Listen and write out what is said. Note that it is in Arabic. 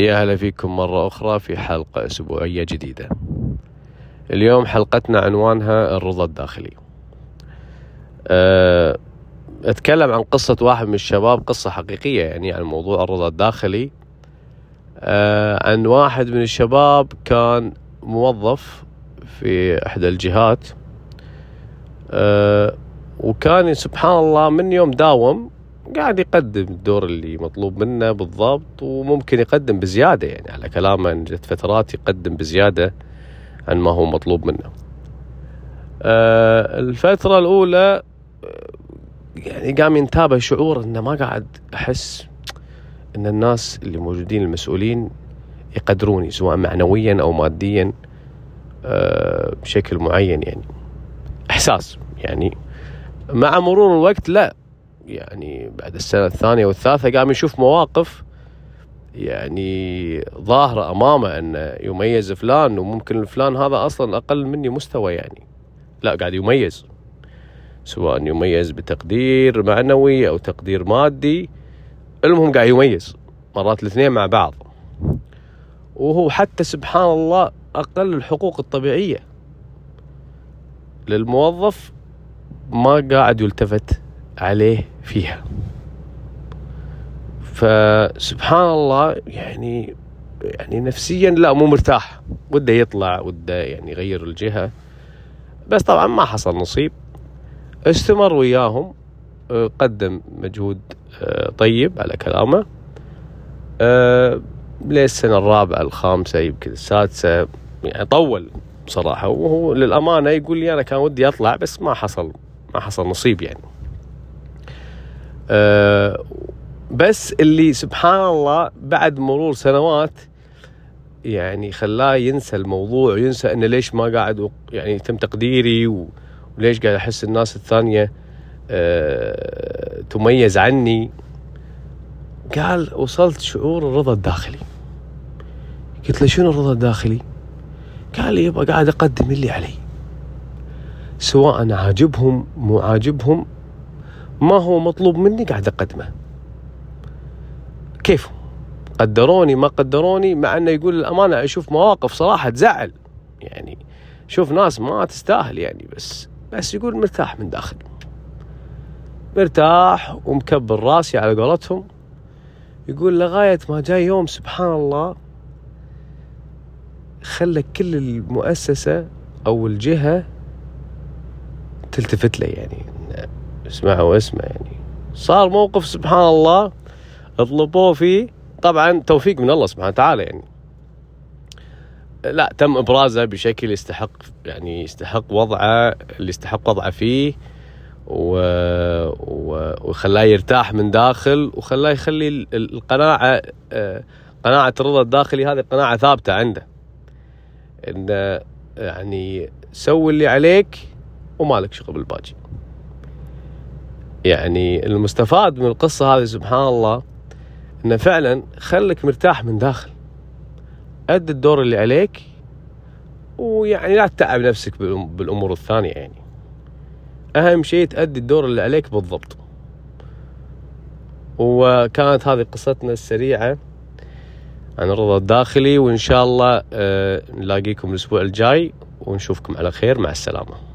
يا هلا فيكم مرة أخرى في حلقة أسبوعية جديدة. اليوم حلقتنا عنوانها الرضا الداخلي. أه أتكلم عن قصة واحد من الشباب قصة حقيقية يعني عن موضوع الرضا الداخلي. أه عن واحد من الشباب كان موظف في إحدى الجهات. أه وكان سبحان الله من يوم داوم قاعد يقدم الدور اللي مطلوب منه بالضبط وممكن يقدم بزيادة يعني. على كلامه إن جت فترات يقدم بزيادة عن ما هو مطلوب منه. آه الفترة الأولى يعني قام ينتابه شعور إنه ما قاعد أحس إن الناس اللي موجودين المسؤولين يقدروني سواء معنويا أو ماديا آه بشكل معين يعني. إحساس يعني. مع مرور الوقت لا يعني بعد السنة الثانية والثالثة قام يشوف مواقف يعني ظاهرة أمامه أنه يميز فلان وممكن الفلان هذا أصلا أقل مني مستوى يعني. لا قاعد يميز سواء يميز بتقدير معنوي أو تقدير مادي المهم قاعد يميز مرات الاثنين مع بعض. وهو حتى سبحان الله أقل الحقوق الطبيعية. للموظف ما قاعد يلتفت. عليه فيها. فسبحان الله يعني يعني نفسيا لا مو مرتاح. وده يطلع وده يعني يغير الجهة. بس طبعا ما حصل نصيب. استمر وياهم. قدم مجهود آه، طيب على كلامه. آه، للسنة الرابعة الخامسة يمكن السادسة. يعني طول بصراحة وهو للأمانة يقول لي أنا كان ودي أطلع بس ما حصل ما حصل نصيب يعني. أه بس اللي سبحان الله بعد مرور سنوات يعني خلاه ينسى الموضوع وينسى إنه ليش ما قاعد يعني يتم تقديري وليش قاعد أحس الناس الثانية أه تميز عني. قال وصلت شعور الرضا الداخلي. قلت له شنو الرضا الداخلي؟ قال لي يبقى قاعد أقدم اللي علي. سواء عاجبهم مو عاجبهم ما هو مطلوب مني قاعد أقدمه. كيف؟ قدروني ما قدروني مع أنه يقول الأمانة أشوف مواقف صراحة تزعل. يعني شوف ناس ما تستاهل يعني بس بس يقول مرتاح من داخل. مرتاح ومكبر راسي على قولتهم. يقول لغاية ما جاي يوم سبحان الله خلى كل المؤسسة أو الجهة تلتفت له يعني. اسمعه واسمع يعني. صار موقف سبحان الله اطلبوه فيه. طبعا توفيق من الله سبحانه وتعالى يعني. لا تم إبرازه بشكل يستحق يعني يستحق وضعه اللي يستحق وضعه فيه و... و... وخلاه يرتاح من داخل وخلاه يخلي القناعة آه، قناعة الرضا الداخلي هذه قناعة ثابتة عنده. انه يعني سوي اللي عليك ومالك شغل بالباجي يعني المستفاد من القصة هذه سبحان الله إنه فعلا خلك مرتاح من داخل. أد الدور اللي عليك ويعني لا تتعب نفسك بالأمور الثانية يعني. أهم شيء تأدي الدور اللي عليك بالضبط. وكانت هذه قصتنا السريعة عن الرضا الداخلي وإن شاء الله آه، نلاقيكم الأسبوع الجاي ونشوفكم على خير. مع السلامة.